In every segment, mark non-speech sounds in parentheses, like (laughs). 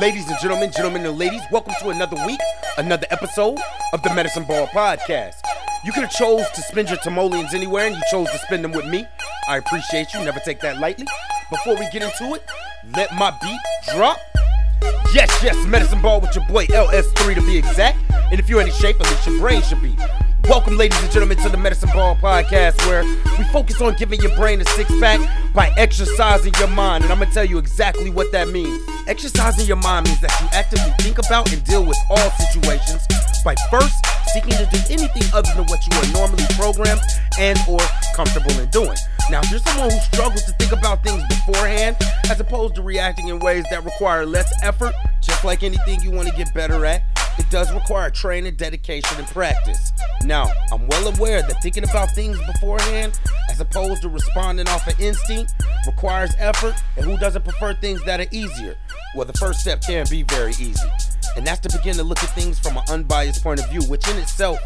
Ladies and gentlemen, gentlemen and ladies, welcome to another week, another episode of the Medicine Ball Podcast. You could have chose to spend your timoleons anywhere, and you chose to spend them with me. I appreciate you. Never take that lightly. Before we get into it, let my beat drop. Yes, yes, Medicine Ball with your boy LS3 to be exact. And if you're any shape, at least your brain should be. Welcome, ladies and gentlemen, to the Medicine Ball Podcast, where we focus on giving your brain a six pack by exercising your mind. And I'm gonna tell you exactly what that means. Exercising your mind means that you actively think about and deal with all situations by first seeking to do anything other than what you are normally programmed and or comfortable in doing. Now, if you're someone who struggles to think about things beforehand, as opposed to reacting in ways that require less effort, just like anything you want to get better at, it does require training, dedication, and practice. Now, I'm well aware that thinking about things beforehand, as opposed to responding off of instinct, requires effort, and who doesn't prefer things that are easier? Well, the first step can be very easy, and that's to begin to look at things from an unbiased point of view, which in itself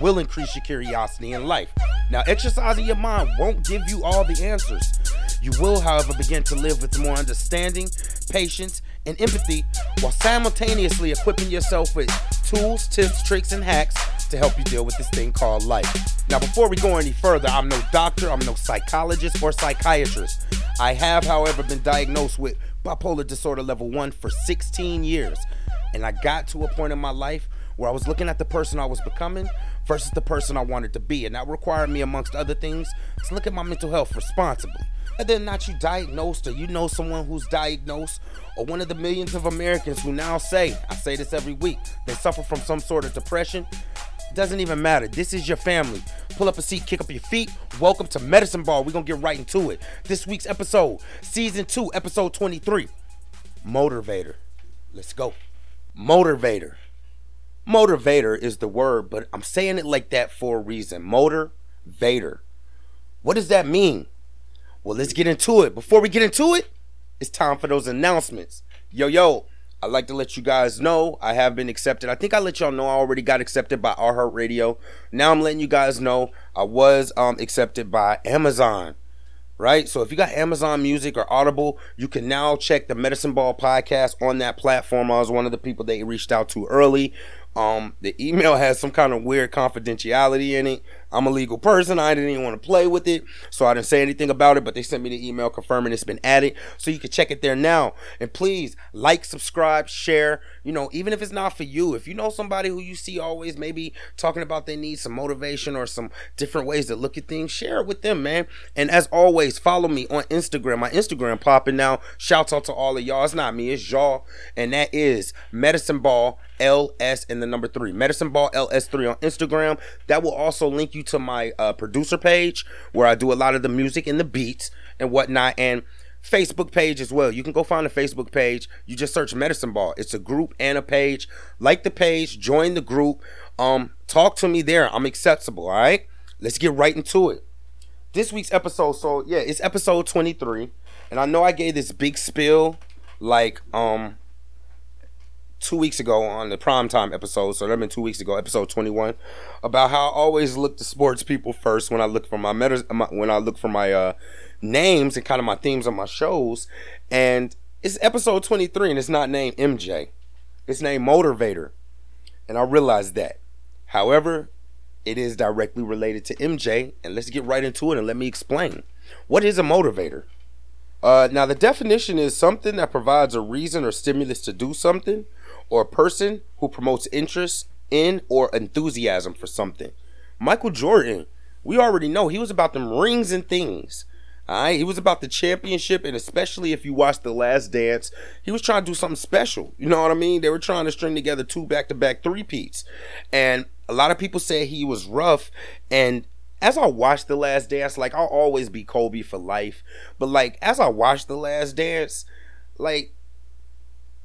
will increase your curiosity in life. Now, exercising your mind won't give you all the answers. You will, however, begin to live with more understanding, patience, and empathy while simultaneously equipping yourself with tools, tips, tricks, and hacks to help you deal with this thing called life. Now, before we go any further, I'm no doctor, I'm no psychologist or psychiatrist. I have, however, been diagnosed with bipolar disorder level 1 for 16 years. And I got to a point in my life where I was looking at the person I was becoming versus the person I wanted to be. And that required me, amongst other things, to look at my mental health responsibly. Whether or not you diagnosed or you know someone who's diagnosed, or one of the millions of Americans who now say, I say this every week, they suffer from some sort of depression, doesn't even matter. This is your family. Pull up a seat, kick up your feet. Welcome to Medicine Ball. We're going to get right into it. This week's episode, season 2, episode 23 Motivator. Let's go. Motivator. Motivator is the word, but I'm saying it like that for a reason. Motor Vader. What does that mean? Well, let's get into it. Before we get into it, it's time for those announcements. Yo, yo, I'd like to let you guys know I have been accepted. I think I let y'all know I already got accepted by iHeartRadio. Now I'm letting you guys know I was um, accepted by Amazon. Right? So if you got Amazon Music or Audible, you can now check the Medicine Ball podcast on that platform. I was one of the people they reached out to early. Um, the email (laughs) has some kind of weird confidentiality in it. I'm a legal person. I didn't even want to play with it, so I didn't say anything about it. But they sent me the email confirming it's been added, so you can check it there now. And please like, subscribe, share. You know, even if it's not for you, if you know somebody who you see always maybe talking about they need some motivation or some different ways to look at things, share it with them, man. And as always, follow me on Instagram. My Instagram popping now. Shouts out to all of y'all. It's not me, it's y'all, and that is Medicine Ball LS and the number three. Medicine Ball LS3 on Instagram. That will also link you to my uh, producer page where I do a lot of the music and the beats and whatnot. And Facebook page as well. You can go find the Facebook page. You just search Medicine Ball. It's a group and a page. Like the page, join the group. Um, talk to me there. I'm accessible. All right. Let's get right into it. This week's episode. So yeah, it's episode 23, and I know I gave this big spill like um two weeks ago on the primetime episode, so that been two weeks ago, episode 21, about how I always look to sports people first when I look for my, my when I look for my uh, names and kind of my themes on my shows. And it's episode 23 and it's not named MJ. It's named Motivator. And I realized that. However, it is directly related to MJ, and let's get right into it and let me explain. What is a motivator? Uh, now, the definition is something that provides a reason or stimulus to do something, or a person who promotes interest in or enthusiasm for something. Michael Jordan, we already know he was about them rings and things. All right, he was about the championship, and especially if you watch The Last Dance, he was trying to do something special. You know what I mean? They were trying to string together two back-to-back three-peats, and a lot of people say he was rough. And as I watched The Last Dance, like I'll always be Kobe for life, but like as I watched The Last Dance, like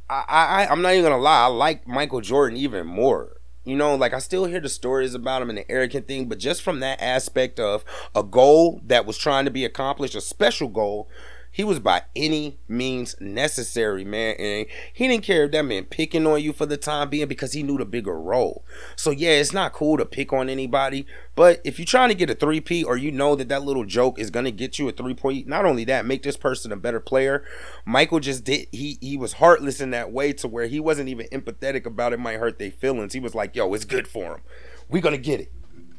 I, I I'm not even gonna lie, I like Michael Jordan even more. You know, like I still hear the stories about him and the arrogant thing, but just from that aspect of a goal that was trying to be accomplished, a special goal, He was by any means necessary, man. And he didn't care if that meant picking on you for the time being because he knew the bigger role. So, yeah, it's not cool to pick on anybody. But if you're trying to get a three-peat or you know that that little joke is going to get you a three point, not only that, make this person a better player. Michael just did, he, he was heartless in that way to where he wasn't even empathetic about it might hurt their feelings. He was like, yo, it's good for him. We're going to get it.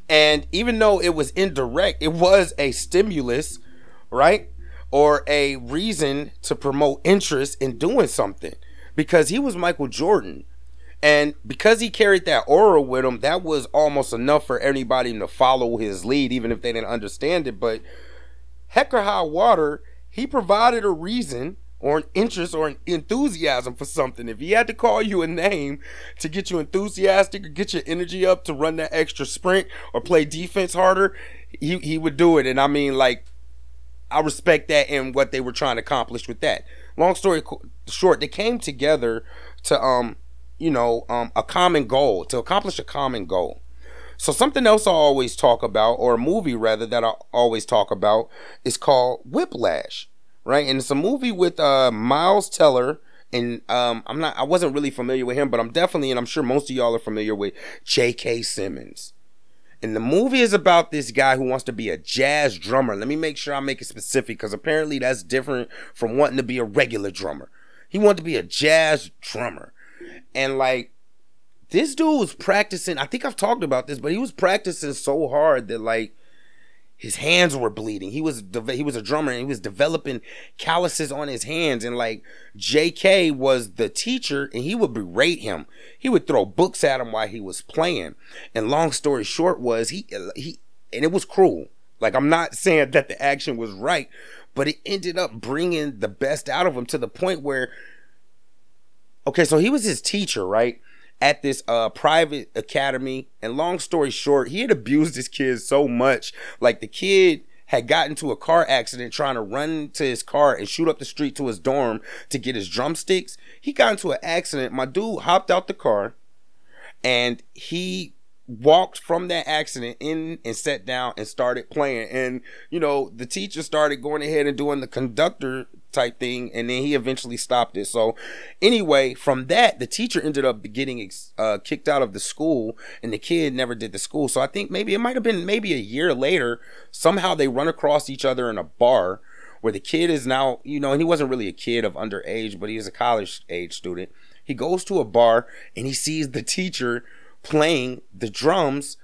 And even though it was indirect, it was a stimulus, right? Or a reason to promote interest in doing something because he was Michael Jordan. And because he carried that aura with him, that was almost enough for anybody to follow his lead, even if they didn't understand it. But heck or high water, he provided a reason or an interest or an enthusiasm for something. If he had to call you a name to get you enthusiastic or get your energy up to run that extra sprint or play defense harder, he, he would do it. And I mean, like, I respect that and what they were trying to accomplish with that. Long story short, they came together to, um, you know, um, a common goal, to accomplish a common goal. So something else I always talk about, or a movie rather that I always talk about, is called Whiplash right? And it's a movie with uh, Miles Teller. And um, I'm not, I wasn't really familiar with him, but I'm definitely, and I'm sure most of y'all are familiar with J.K. Simmons. And the movie is about this guy who wants to be a jazz drummer. Let me make sure I make it specific because apparently that's different from wanting to be a regular drummer. He wanted to be a jazz drummer. And like, this dude was practicing. I think I've talked about this, but he was practicing so hard that like his hands were bleeding. He was he was a drummer and he was developing calluses on his hands and like JK was the teacher and he would berate him. He would throw books at him while he was playing. And long story short was he he and it was cruel. Like I'm not (laughs) saying that the action was right, but it ended up bringing the best out of him to the point where okay, so he was his teacher, right? At this uh, private academy. And long story short, he had abused his kids so much. Like the kid had gotten to a car accident trying to run to his car and shoot up the street to his dorm to get his drumsticks. He got into an accident. My dude hopped out the car and he walked from that accident in and sat down and started playing. And, you know, the teacher started going ahead and doing the conductor type thing. And then he eventually stopped it. So, anyway, from that, the teacher ended up getting uh, kicked out of the school and the kid never did the school. So, I think maybe it might have been maybe a year later. Somehow they run across each other in a bar where the kid is now, you know, and he wasn't really a kid of underage, but he was a college age student. He goes to a bar and he sees the teacher playing the drums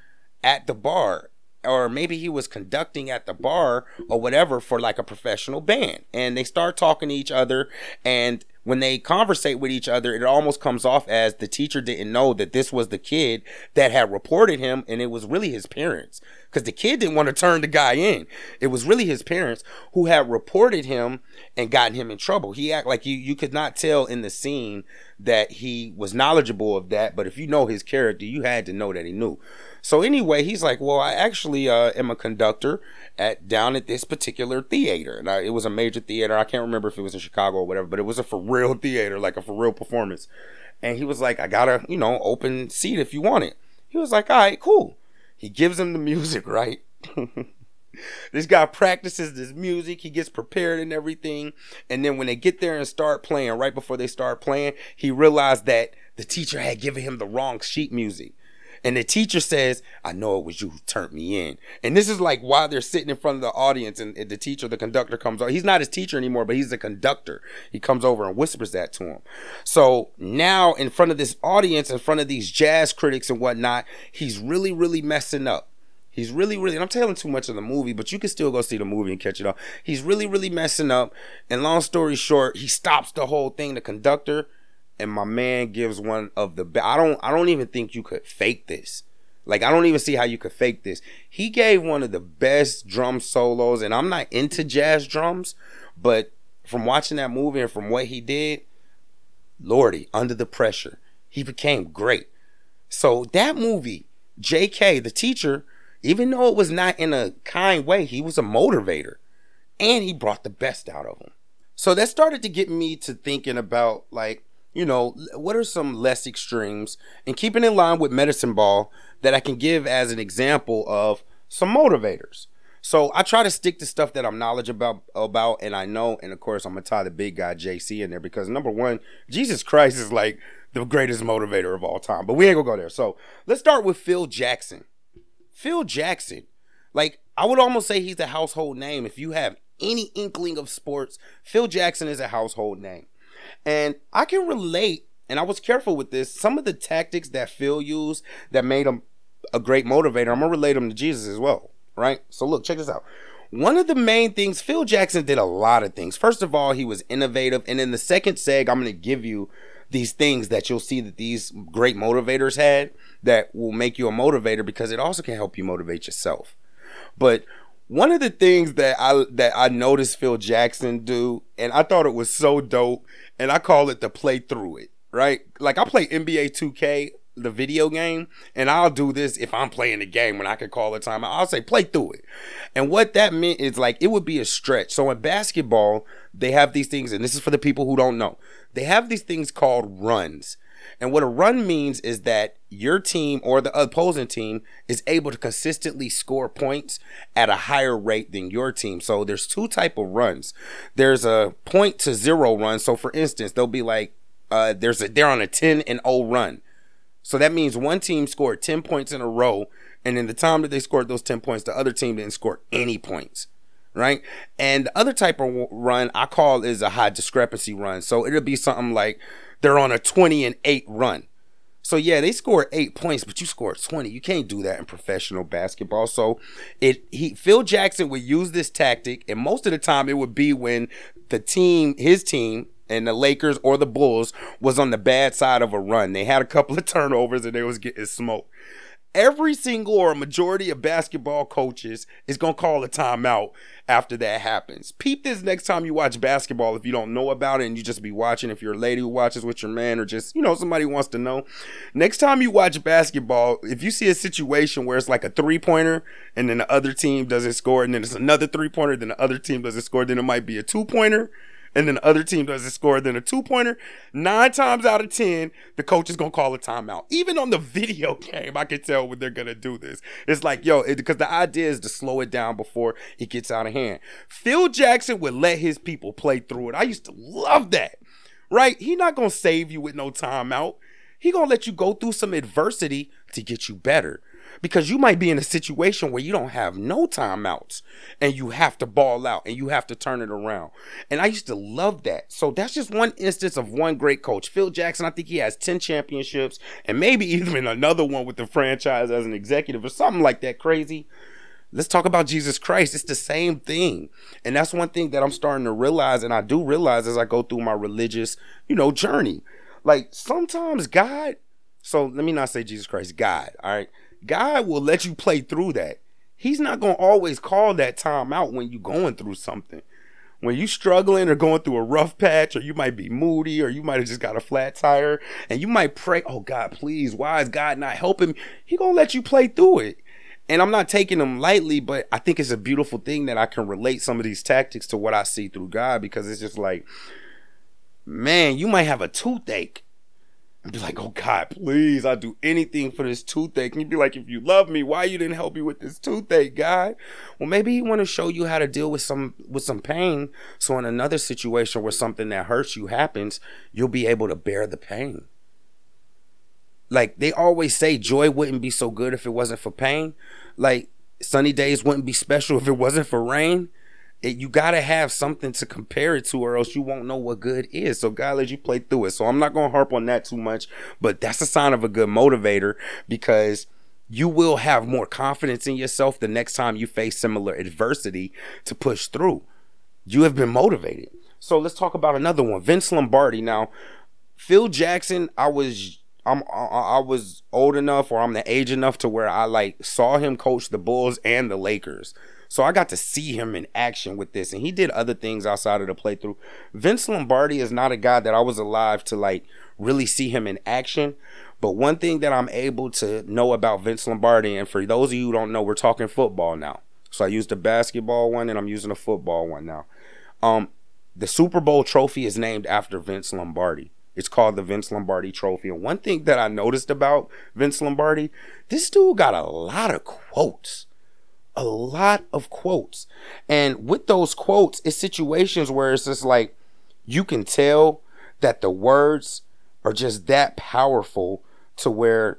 at the bar or maybe he was conducting at the bar or whatever for like a professional band. And they start talking to each other and when they conversate with each other it almost comes off as the teacher didn't know that this was the kid that had reported him and it was really his parents. Because the kid didn't want to turn the guy in. It was really his parents who had reported him and gotten him in trouble. He act like you you could not tell in the scene that he was knowledgeable of that, but if you know his character, you had to know that he knew. So anyway, he's like, "Well, I actually uh, am a conductor at down at this particular theater, and I, it was a major theater. I can't remember if it was in Chicago or whatever, but it was a for real (laughs) theater, like a for real performance." And he was like, "I got a you know open seat if you want it." He was like, "All right, cool." He gives him the music, (laughs) right? this guy practices this music, he gets prepared and everything. And then when they get there and start playing, right before they start playing, he realized that the teacher had given him the wrong sheet music. And the teacher says, I know it was you who turned me in. And this is like while they're sitting in front of the audience and the teacher, the conductor comes over. He's not his teacher anymore, but he's the conductor. He comes over and whispers that to him. So now in front of this audience, in front of these jazz critics and whatnot, he's really, really messing up. He's really, really, I'm telling too much of the movie, but you can still go see the movie and catch it all. He's really, really messing up. And long story short, he stops the whole thing, the conductor, and my man gives one of the I don't I don't even think you could fake this. Like I don't even see how you could fake this. He gave one of the best drum solos, and I'm not into jazz drums, but from watching that movie and from what he did, Lordy, under the pressure, he became great. So that movie, J.K. the teacher even though it was not in a kind way, he was a motivator and he brought the best out of him. So that started to get me to thinking about like, you know, what are some less extremes and keeping in line with medicine ball that I can give as an example of some motivators. So I try to stick to stuff that I'm knowledgeable about, about, and I know. And of course, I'm gonna tie the big guy JC in there because number one, Jesus Christ is like the greatest motivator of all time. But we ain't gonna go there. So let's start with Phil Jackson. Phil Jackson, like I would almost say he's a household name. If you have any inkling of sports, Phil Jackson is a household name, and I can relate. And I was careful with this. Some of the tactics that Phil used that made him a great motivator, I'm gonna relate them to Jesus as well right? So look, check this out. One of the main things, Phil Jackson did a lot of things. First of all, he was innovative. And in the second seg, I'm to give you these things that you'll see that these great motivators had that will make you a motivator because it also can help you motivate yourself. But one of the things that I that I noticed Phil Jackson do, and I thought it was so dope, and I call it the play through it, right? Like I play NBA 2K the video game, and I'll do this if I'm playing the game when I can call a time. I'll say play through it. And what that meant is like it would be a stretch. So in basketball, they have these things, and this is for the people who don't know. They have these things called runs. And what a run means is that your team or the opposing team is able to consistently score points at a higher rate than your team. So there's two type of runs. There's a point to zero run. So for instance, they'll be like uh, there's a they're on a 10 and 0 run. So that means one team scored 10 points in a row, and in the time that they scored those 10 points, the other team didn't score any points. Right. And the other type of run I call is a high discrepancy run. So it'll be something like they're on a 20 and 8 run. So yeah, they scored eight points, but you scored 20. You can't do that in professional basketball. So it he Phil Jackson would use this tactic, and most of the time it would be when the team, his team, and the Lakers or the Bulls was on the bad side of a run. They had a couple of (laughs) turnovers and they was getting smoked. Every single or majority of basketball coaches is going to call a timeout after that happens. Peep this next time you watch basketball if you don't know about it and you just be watching if you're a lady who watches with your man or just, you know, somebody wants to know. Next time you watch basketball, if you see a situation where it's like a three pointer and then the other team doesn't score and then it's another three pointer, then the other team doesn't score, then it might be a two pointer and then the other team doesn't score, then a two pointer, nine times out of 10, the coach is going to call a timeout. Even on the (laughs) video game, I can tell when they're going to do this. It's like, yo, because the idea is to slow it down before it gets out of hand. Phil Jackson would let his people play through it. I used to love that, right? He not going to save you with no timeout. He going to let you go through some adversity to get you better because you might be in a situation where you don't have no timeouts and you have to ball out and you have to turn it around. And I used to love that. So that's just one instance of one great coach. Phil Jackson, I think he has 10 championships and maybe (laughs) even another one with the franchise as an executive or something like that crazy. Let's talk about Jesus Christ. It's the same thing. And that's one thing that I'm starting to realize, and I do realize as I go through my religious, you know, journey. Like sometimes God, so let me not say Jesus Christ, God, all right? God will let you play through that. He's not going to always call that time out when you're going through something. When you're struggling or going through a rough patch, or you might be moody, or you might have just got a flat tire, and you might pray, "Oh God, please, why is God not helping me?" He gonna let you play through it. And I'm not taking them lightly, but I think it's a beautiful thing that I can relate some of these tactics to what I see through God because it's just like, man, you might have a toothache and be like, oh God, please, I'll do anything for this toothache. And you'd be like, if you love me, why you didn't help me with this toothache, God? Well, maybe he want to show you how to deal with some with some pain. So in another situation where something that hurts you happens, you'll be able to bear the pain. Like they always say, joy wouldn't be so good if it wasn't for pain. Like sunny days wouldn't be special if it wasn't for rain it, you got to have something to compare it to, or else you won't know what good is. So God let you play through it. So I'm not to harp on that too much, but that's a sign of a good motivator because you will have more confidence in yourself the next time you face similar adversity to push through. You have been motivated. So let's talk about another one, Vince Lombardi. Now, Phil Jackson, I was I'm I was old enough or I'm the age enough to where I like saw him coach the Bulls and the Lakers. So I got to see him in action with this, and he did other things outside of the playthrough. Vince Lombardi is not a guy that I was alive to like really see him in action. But one thing that I'm able to know about Vince Lombardi, and for those of you who don't know, we're talking football now. So I used the basketball one, and I'm using a football one now. Um, the Super Bowl trophy is named after Vince Lombardi. It's called the Vince Lombardi Trophy. And one thing that I noticed about Vince Lombardi, this dude got a lot of quotes a lot of quotes. And with those quotes, it's situations where it's just like you can tell that the words are just that powerful to where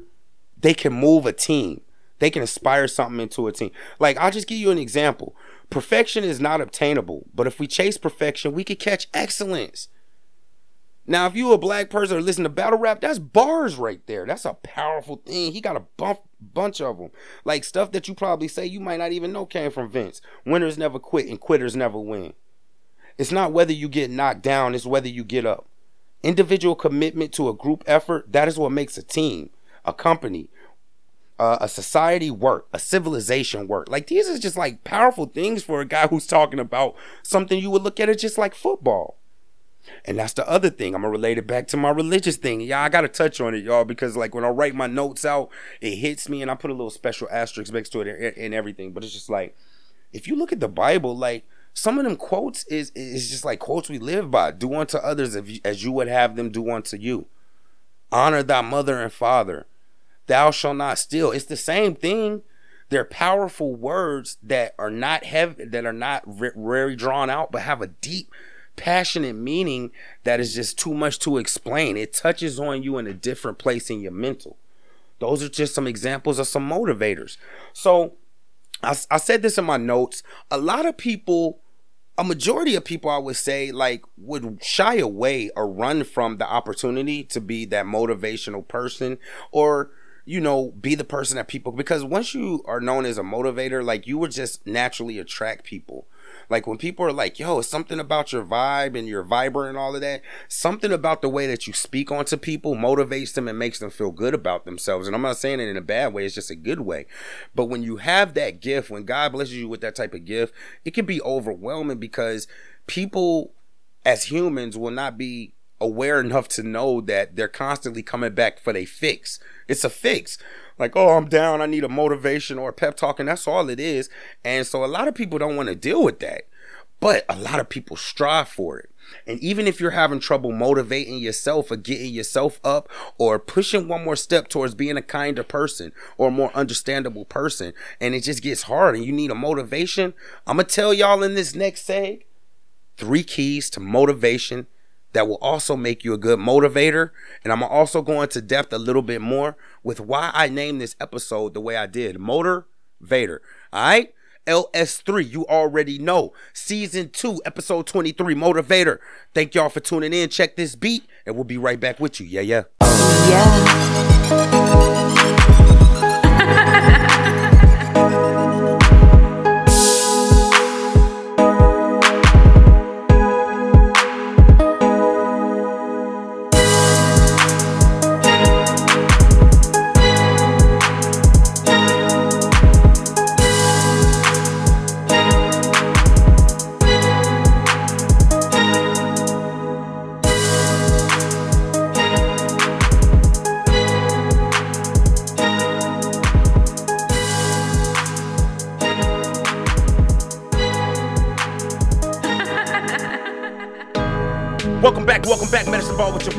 they can move a team. They can inspire something into a team. Like, I'll just give you an example. Perfection is not obtainable, but if we chase perfection, we could catch excellence. Now, if you a black person or listen to battle rap, that's bars right there. That's a powerful thing. He got a bump, bunch of them. Like stuff that you probably say you might not even know came from Vince. Winners never quit and quitters never win. It's not whether you get knocked down, it's whether you get up. Individual commitment to a group effort, that is what makes a team, a company, uh, a society work, a civilization work. Like these are just like powerful things for a guy who's talking about something you would look at it just like football. And that's the other thing. I'm gonna relate it back to my religious thing. Yeah, I gotta touch on it, y'all, because like when I write my notes out, it hits me, and I put a little special asterisk next to it and everything. But it's just like, if you look at the Bible, like some of them quotes is is just like quotes we live by. Do unto others as you would have them do unto you. Honor thy mother and father. Thou shalt not steal. It's the same thing. They're powerful words that are not heavy, that are not very drawn out, but have a deep passionate meaning that is just too much to explain. It touches on you in a different place in your mental. Those are just some examples of some motivators. So I, I said this in my notes. A lot of people, a majority of people, I would say, like, would shy away or run from the opportunity to be that motivational person or you know, be the person that people because once you are known as a motivator, like you would just naturally attract people. Like when people are like, yo, it's something about your vibe and your vibrant and all of that, something about the way that you speak onto people motivates them and makes them feel good about themselves. And I'm not saying it in a bad way, it's just a good way. But when you have that gift, when God blesses you with that type of gift, it can be overwhelming because people as humans will not be aware (laughs) enough to know that they're constantly coming back for their fix. It's a fix like, oh, I'm down, I need a motivation or a pep talk, and that's all it is. And so a lot of people don't want to deal with that. But a lot of people strive for it. And even if you're having trouble motivating yourself or getting yourself up or pushing one more step towards being a kinder person or a more understandable person, and it just gets hard and you need a motivation, I'm going to tell y'all in this next seg three keys to motivation that will also make you a good motivator. And I'm also go into depth a little bit more with why I named this episode the way I did Motor Vader. All right. LS3, you already know. Season 2, episode 23, Motivator. Thank y'all for tuning in. Check this beat, and we'll be right back with you. Yeah, yeah. Yeah.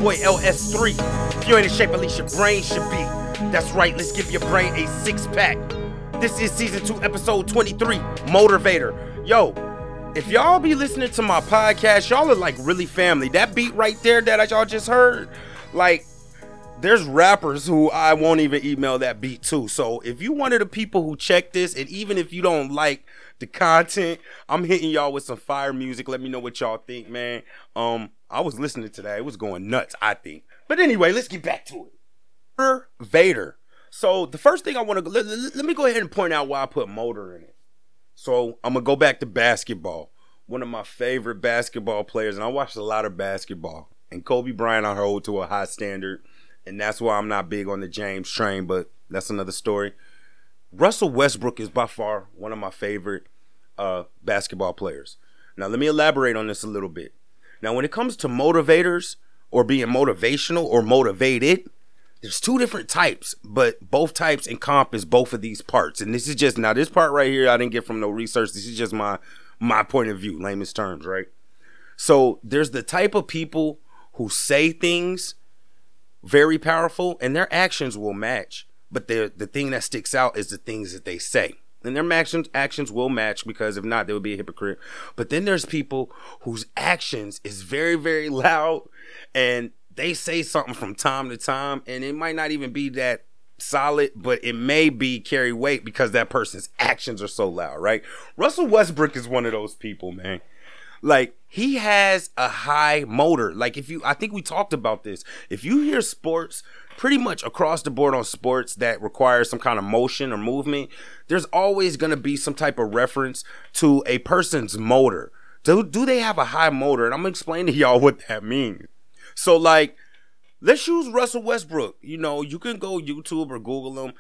Boy LS3. If you ain't in shape, at least your brain should be. That's right, let's give your brain a six pack. This is season two, episode 23, Motivator. Yo, if y'all be listening to my podcast, y'all are like really family. That beat right there that I y'all just heard, like, there's rappers who I won't even email that beat to. So if you one of the people who check this, and even if you don't like the content, I'm hitting y'all with some fire music. Let me know what y'all think, man. Um, I was listening to that. It was going nuts, I think. But anyway, let's get back to it. Vader. So the first thing I want to let, let me go ahead and point out why I put motor in it. So I'm gonna go back to basketball. One of my favorite basketball players, and I watched a lot of basketball. And Kobe Bryant I hold to a high standard, and that's why I'm not big on the James train, but that's another story. Russell Westbrook is by far one of my favorite uh, basketball players. Now let me elaborate on this a little bit. Now, when it comes to motivators or being motivational or motivated, there's two different types, but both types encompass both of these parts. And this is just now this part right here I didn't get from no research. This is just my my point of view, layman's terms, right? So there's the type of people who say things very powerful and their actions will match, but the the thing that sticks out is the things that they say. And their actions actions will match because if not, they would be a hypocrite. But then there's people whose actions is very, very (laughs) loud and they say something from time to time, and it might not even be that solid, but it may be carry weight because that person's actions are so loud, right? Russell Westbrook is one of those people, man. Like he has a high motor. Like if you I think we talked about this. If you hear sports pretty much across the board on sports that requires some kind of motion or movement, there's always going to be some type of reference to a person's motor. Do do they have a high motor? And I'm going to explain (laughs) to y'all what that means. So like let's use Russell Westbrook. You know, you can go YouTube or Google him.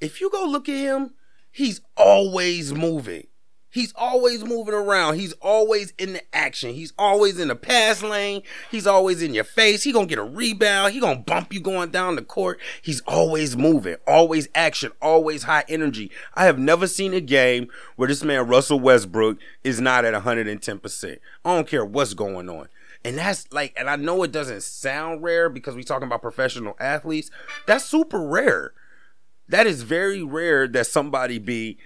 If you go look at him, he's always moving. He's always moving around. He's always in the action. He's always in the pass lane. He's always in your face. He gonna get a rebound. He gonna bump you going down the court. He's always moving, always action, always high energy. I have never seen a game where this man Russell Westbrook is not at 110%. I don't care what's going on. And that's like, and I know it doesn't sound rare because we talking about professional athletes. That's super rare. That is very rare that somebody be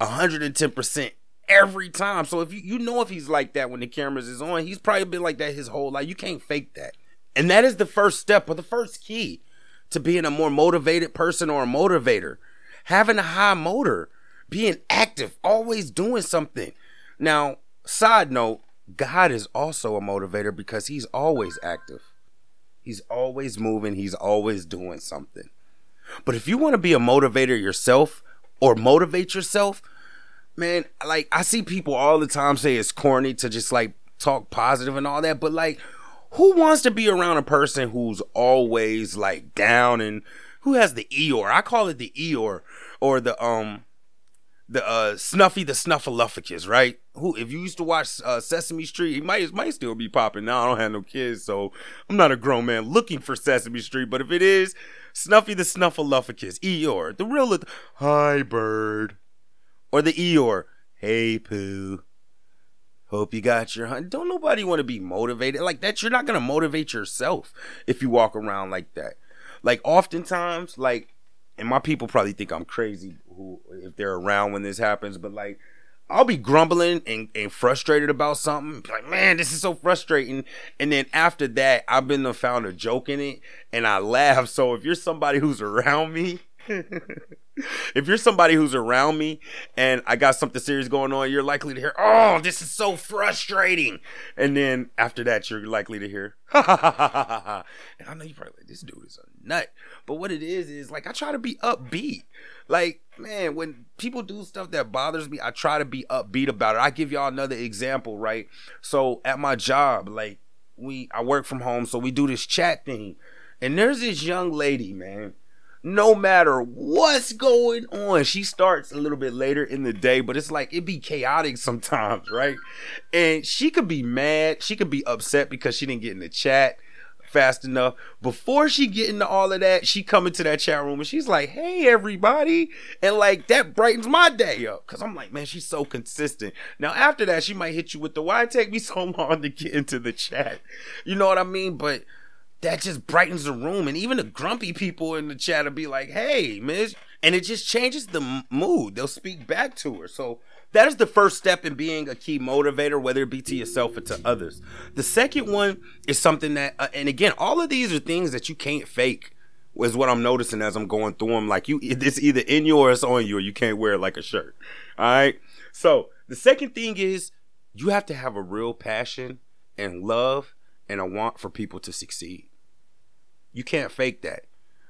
110% every time. So if you you know if he's like that when the cameras is on, he's probably been like that his whole life. You can't fake that. And that is the first step or the first key to being a more motivated person or a motivator. Having a high motor, being active, always doing something. Now, side note, God is also a motivator because he's always active. He's always moving, he's always doing something. But if you want to be a motivator yourself or motivate yourself, man, like I see people all the time say it's corny to just like talk positive and all that, but like who wants to be around a person who's always like down and who has the Eeyore? I call it the Eeyore or the um the uh Snuffy the Snuffleupagus, right? Who if you used to watch uh, Sesame Street, he might might still be popping now. I don't have no kids, so I'm not a grown man looking for Sesame Street, but if it is, Snuffy the Snuffleupagus, Eeyore, the real Hi bird. Or the Eeyore, hey Pooh. Hope you got your hunt. Don't nobody want to be motivated like that. You're not gonna motivate yourself if you walk around like that. Like oftentimes, like, and my people probably think I'm crazy who if they're around when this happens, but like I'll be grumbling and, and frustrated about something. Like, man, this is so frustrating. And then after that, I've been found a joke in it and I laugh. So if you're somebody who's around me (laughs) if you're somebody who's around me and I got something serious going on, you're likely to hear, "Oh, this is so frustrating," and then after that, you're likely to hear, "Ha ha ha ha ha ha." And I know you probably like, "This dude is a nut," but what it is is like I try to be upbeat. Like man, when people do stuff that bothers me, I try to be upbeat about it. I give y'all another example, right? So at my job, like we, I work from home, so we do this chat thing, and there's this young lady, man no matter what's going on. She starts a little bit later in the day, but it's like it be chaotic sometimes, right? And she could be mad, she could be upset because she didn't get in the chat fast enough. Before she get into all of that, she come into that chat room and she's like, "Hey, everybody," and like that brightens my day up because I'm like, man, she's so consistent. Now after that, she might hit you with the "Why take me so (laughs) long to get into the chat?" You know what I mean? But that just brightens the room. And even the grumpy people in the chat will be like, hey, miss. And it just changes the mood. They'll speak back to her. So that is the first step in being a key motivator, whether it be to yourself or to others. The second one is something that, uh, and again, all of these are things that you can't fake. Is what I'm noticing as I'm going through them. Like you, it's either in you or it's on you, or you can't wear it like a shirt. All right. So the second thing is you have to have a real passion and love and a want for people to succeed. You can't fake that.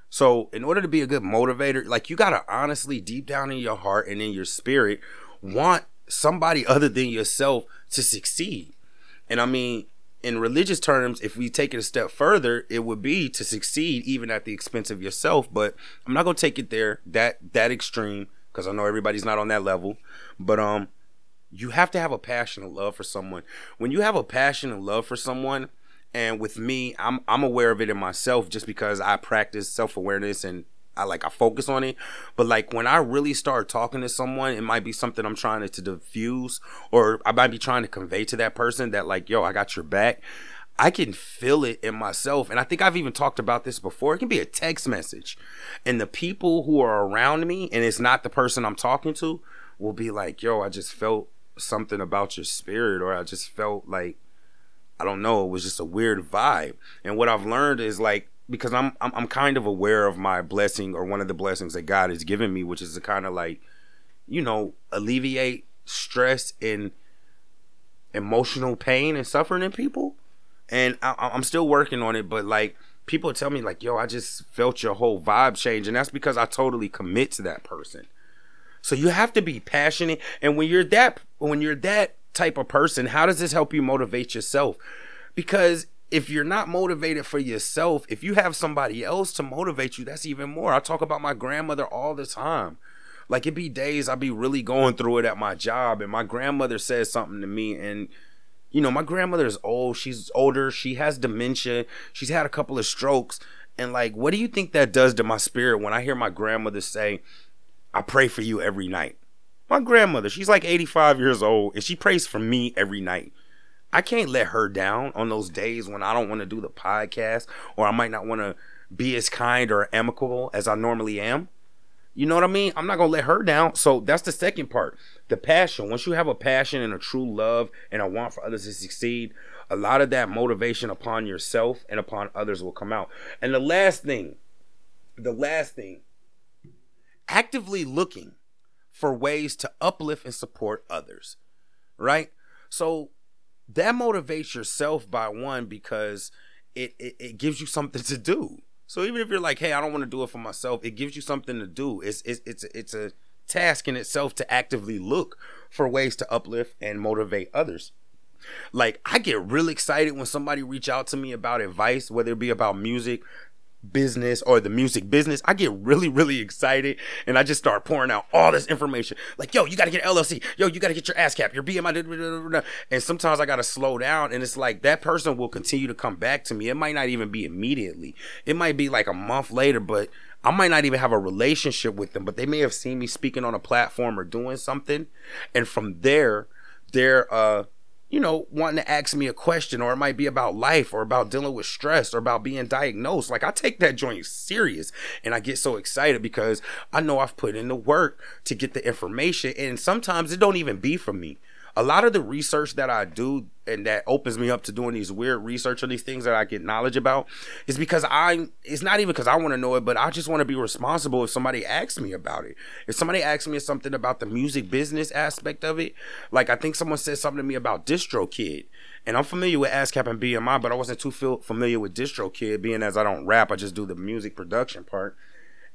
So, in order to be a good motivator, like you got to honestly, deep down in your heart and in your spirit, want somebody other than yourself to succeed. And I mean, in religious terms, if we take it a step further, it would be to succeed even at the expense of yourself. But I'm not gonna take it there that that extreme because I know everybody's not on that level. But um, you have to have a passion and love for someone. When you have a passion and love for someone, and with me, I'm I'm aware of it in myself just because I practice self awareness and I like I focus on it. But like when I really start talking to someone, it might be something I'm trying to, to diffuse, or I might be trying to convey to that person that like, yo, I got your back. I can feel it in myself. And I think I've even talked about this before. It can be a text message. And the people who are around me, and it's not the person I'm talking to, will be like, yo, I just felt something about your spirit, or I just felt like, I don't know, it was just a weird vibe. And what I've learned is like, because I'm, I'm I'm kind of aware of my blessing or one of the blessings that God has given me, which is to kind of like, you know, alleviate stress and emotional pain and suffering in people. And I, I'm still working on it, but like people tell me like, yo, I just felt your whole vibe change, and that's because I totally commit to that person. So you have to be passionate, and when you're that when you're that type of person, how does this help you motivate yourself? Because if you're not motivated for yourself, if you have somebody else to motivate you, that's even more. I talk about my grandmother all the time. Like it be days I be really going through it at my job, and my grandmother says something to me, and you know, my grandmother is old. She's older. She has dementia. She's had a couple of strokes. And like, what do you think that does to my spirit when I hear my grandmother say, I pray for you every night? My grandmother, she's like 85 years old, and she prays for me every night. I can't let her down on those days when I don't want to do the podcast or I might not want to be as kind or amicable as I normally am. You know what I mean? I'm not gonna let her down. So that's the second part. The passion. Once you have a passion and a true love and a want for others to succeed, a lot of that motivation upon yourself and upon others will come out. And the last thing, the last thing, actively looking for ways to uplift and support others. Right? So that motivates yourself by one because it, it, it gives you something to do so even if you're like, hey, I don't want to do it for myself, it gives you something to do. It's it's it's it's a task in itself to actively look for ways to uplift and motivate others. Like I get really excited when somebody reach out to me about advice, whether it be about music, business or the music business, I get really, really excited and I just start pouring out all this information. Like, yo, you got to get LLC. Yo, you got to get your ASCAP, your BMI. And sometimes I got to slow down. And it's like that person will continue to come back to me. It might not even be immediately, it might be like a month later, but I might not even have a relationship with them, but they may have seen me speaking on a platform or doing something. And from there, they're, uh, you know, wanting to ask me a question, or it might be about life, or about dealing with stress, or about being diagnosed. Like I take that joint serious, and I get so excited because I know I've put in the work to get the information, and sometimes it don't even be from me a lot of the research that I do and that opens me up to doing these weird research on these things that I get knowledge about is because I it's not even because I want to know it, but I just want to be responsible if somebody asks me about it. If somebody asks me something about the music business aspect of it, like I think someone said something to me about DistroKid. And I'm familiar with ASCAP and BMI, but I wasn't too familiar with DistroKid, being as I don't rap, I just do the music production part.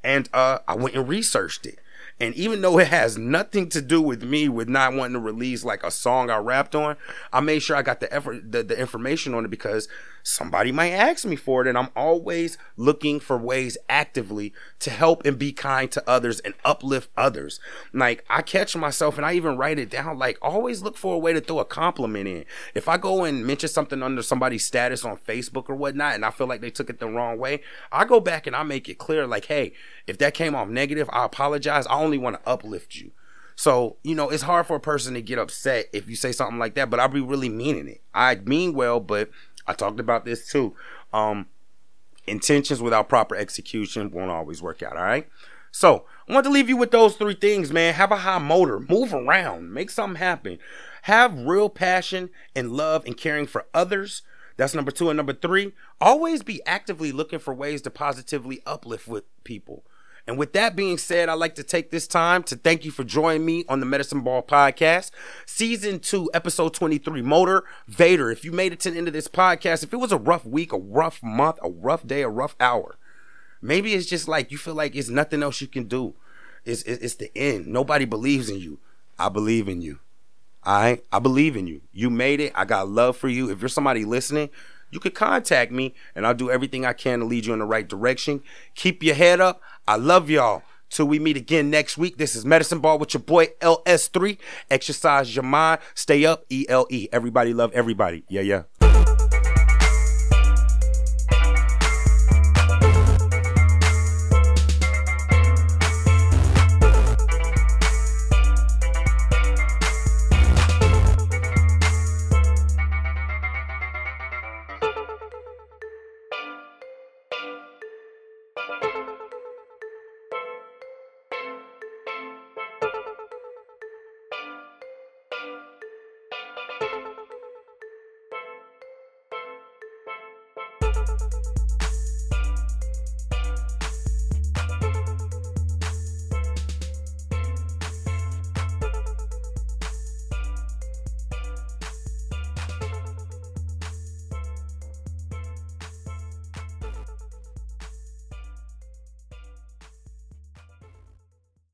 And uh, I went and researched it. And even though it has nothing to do with me with not wanting to release like a song I rapped on, I made sure I got the effort the, the information on it because somebody might ask me for it. And I'm always looking for ways actively to help and be kind to others and uplift others. Like I catch myself and I even write it down, like always look for a way to throw a compliment in. If I go and mention something under somebody's status on Facebook or whatnot, and I feel like they took it the wrong way, I go back and I make it clear, like, hey, if that came off negative, I apologize. I only want to uplift you. So, you know, it's hard for a person to get upset if you say something like that, but I'll be really meaning it. I mean well, but I talked about this too. Um, intentions without proper execution won't always work out, all right? So, I want to leave you with those three things, man. Have a high motor, move around, make something happen. Have real passion and love and caring for others. That's number two. And number three, always be actively looking for ways to positively uplift with people. And with that being said, I'd like to take this time to thank you for joining me on the Medicine Ball Podcast, Season 2, Episode 23, Motor Vader. If you made it to the end of this podcast, if it was a rough week, a rough month, a rough day, a rough hour, maybe it's just like you feel like it's nothing else you can do. It's, it's the end. Nobody believes in you. I believe in you. I I believe in you. You made it. I got love for you. If you're somebody listening, you could contact me and I'll do everything I can to lead you in the right direction. Keep your head up. I love y'all. Till we meet again next week. This is Medicine Ball with your boy LS3. Exercise your mind. Stay up. ELE. Everybody love everybody. Yeah, yeah.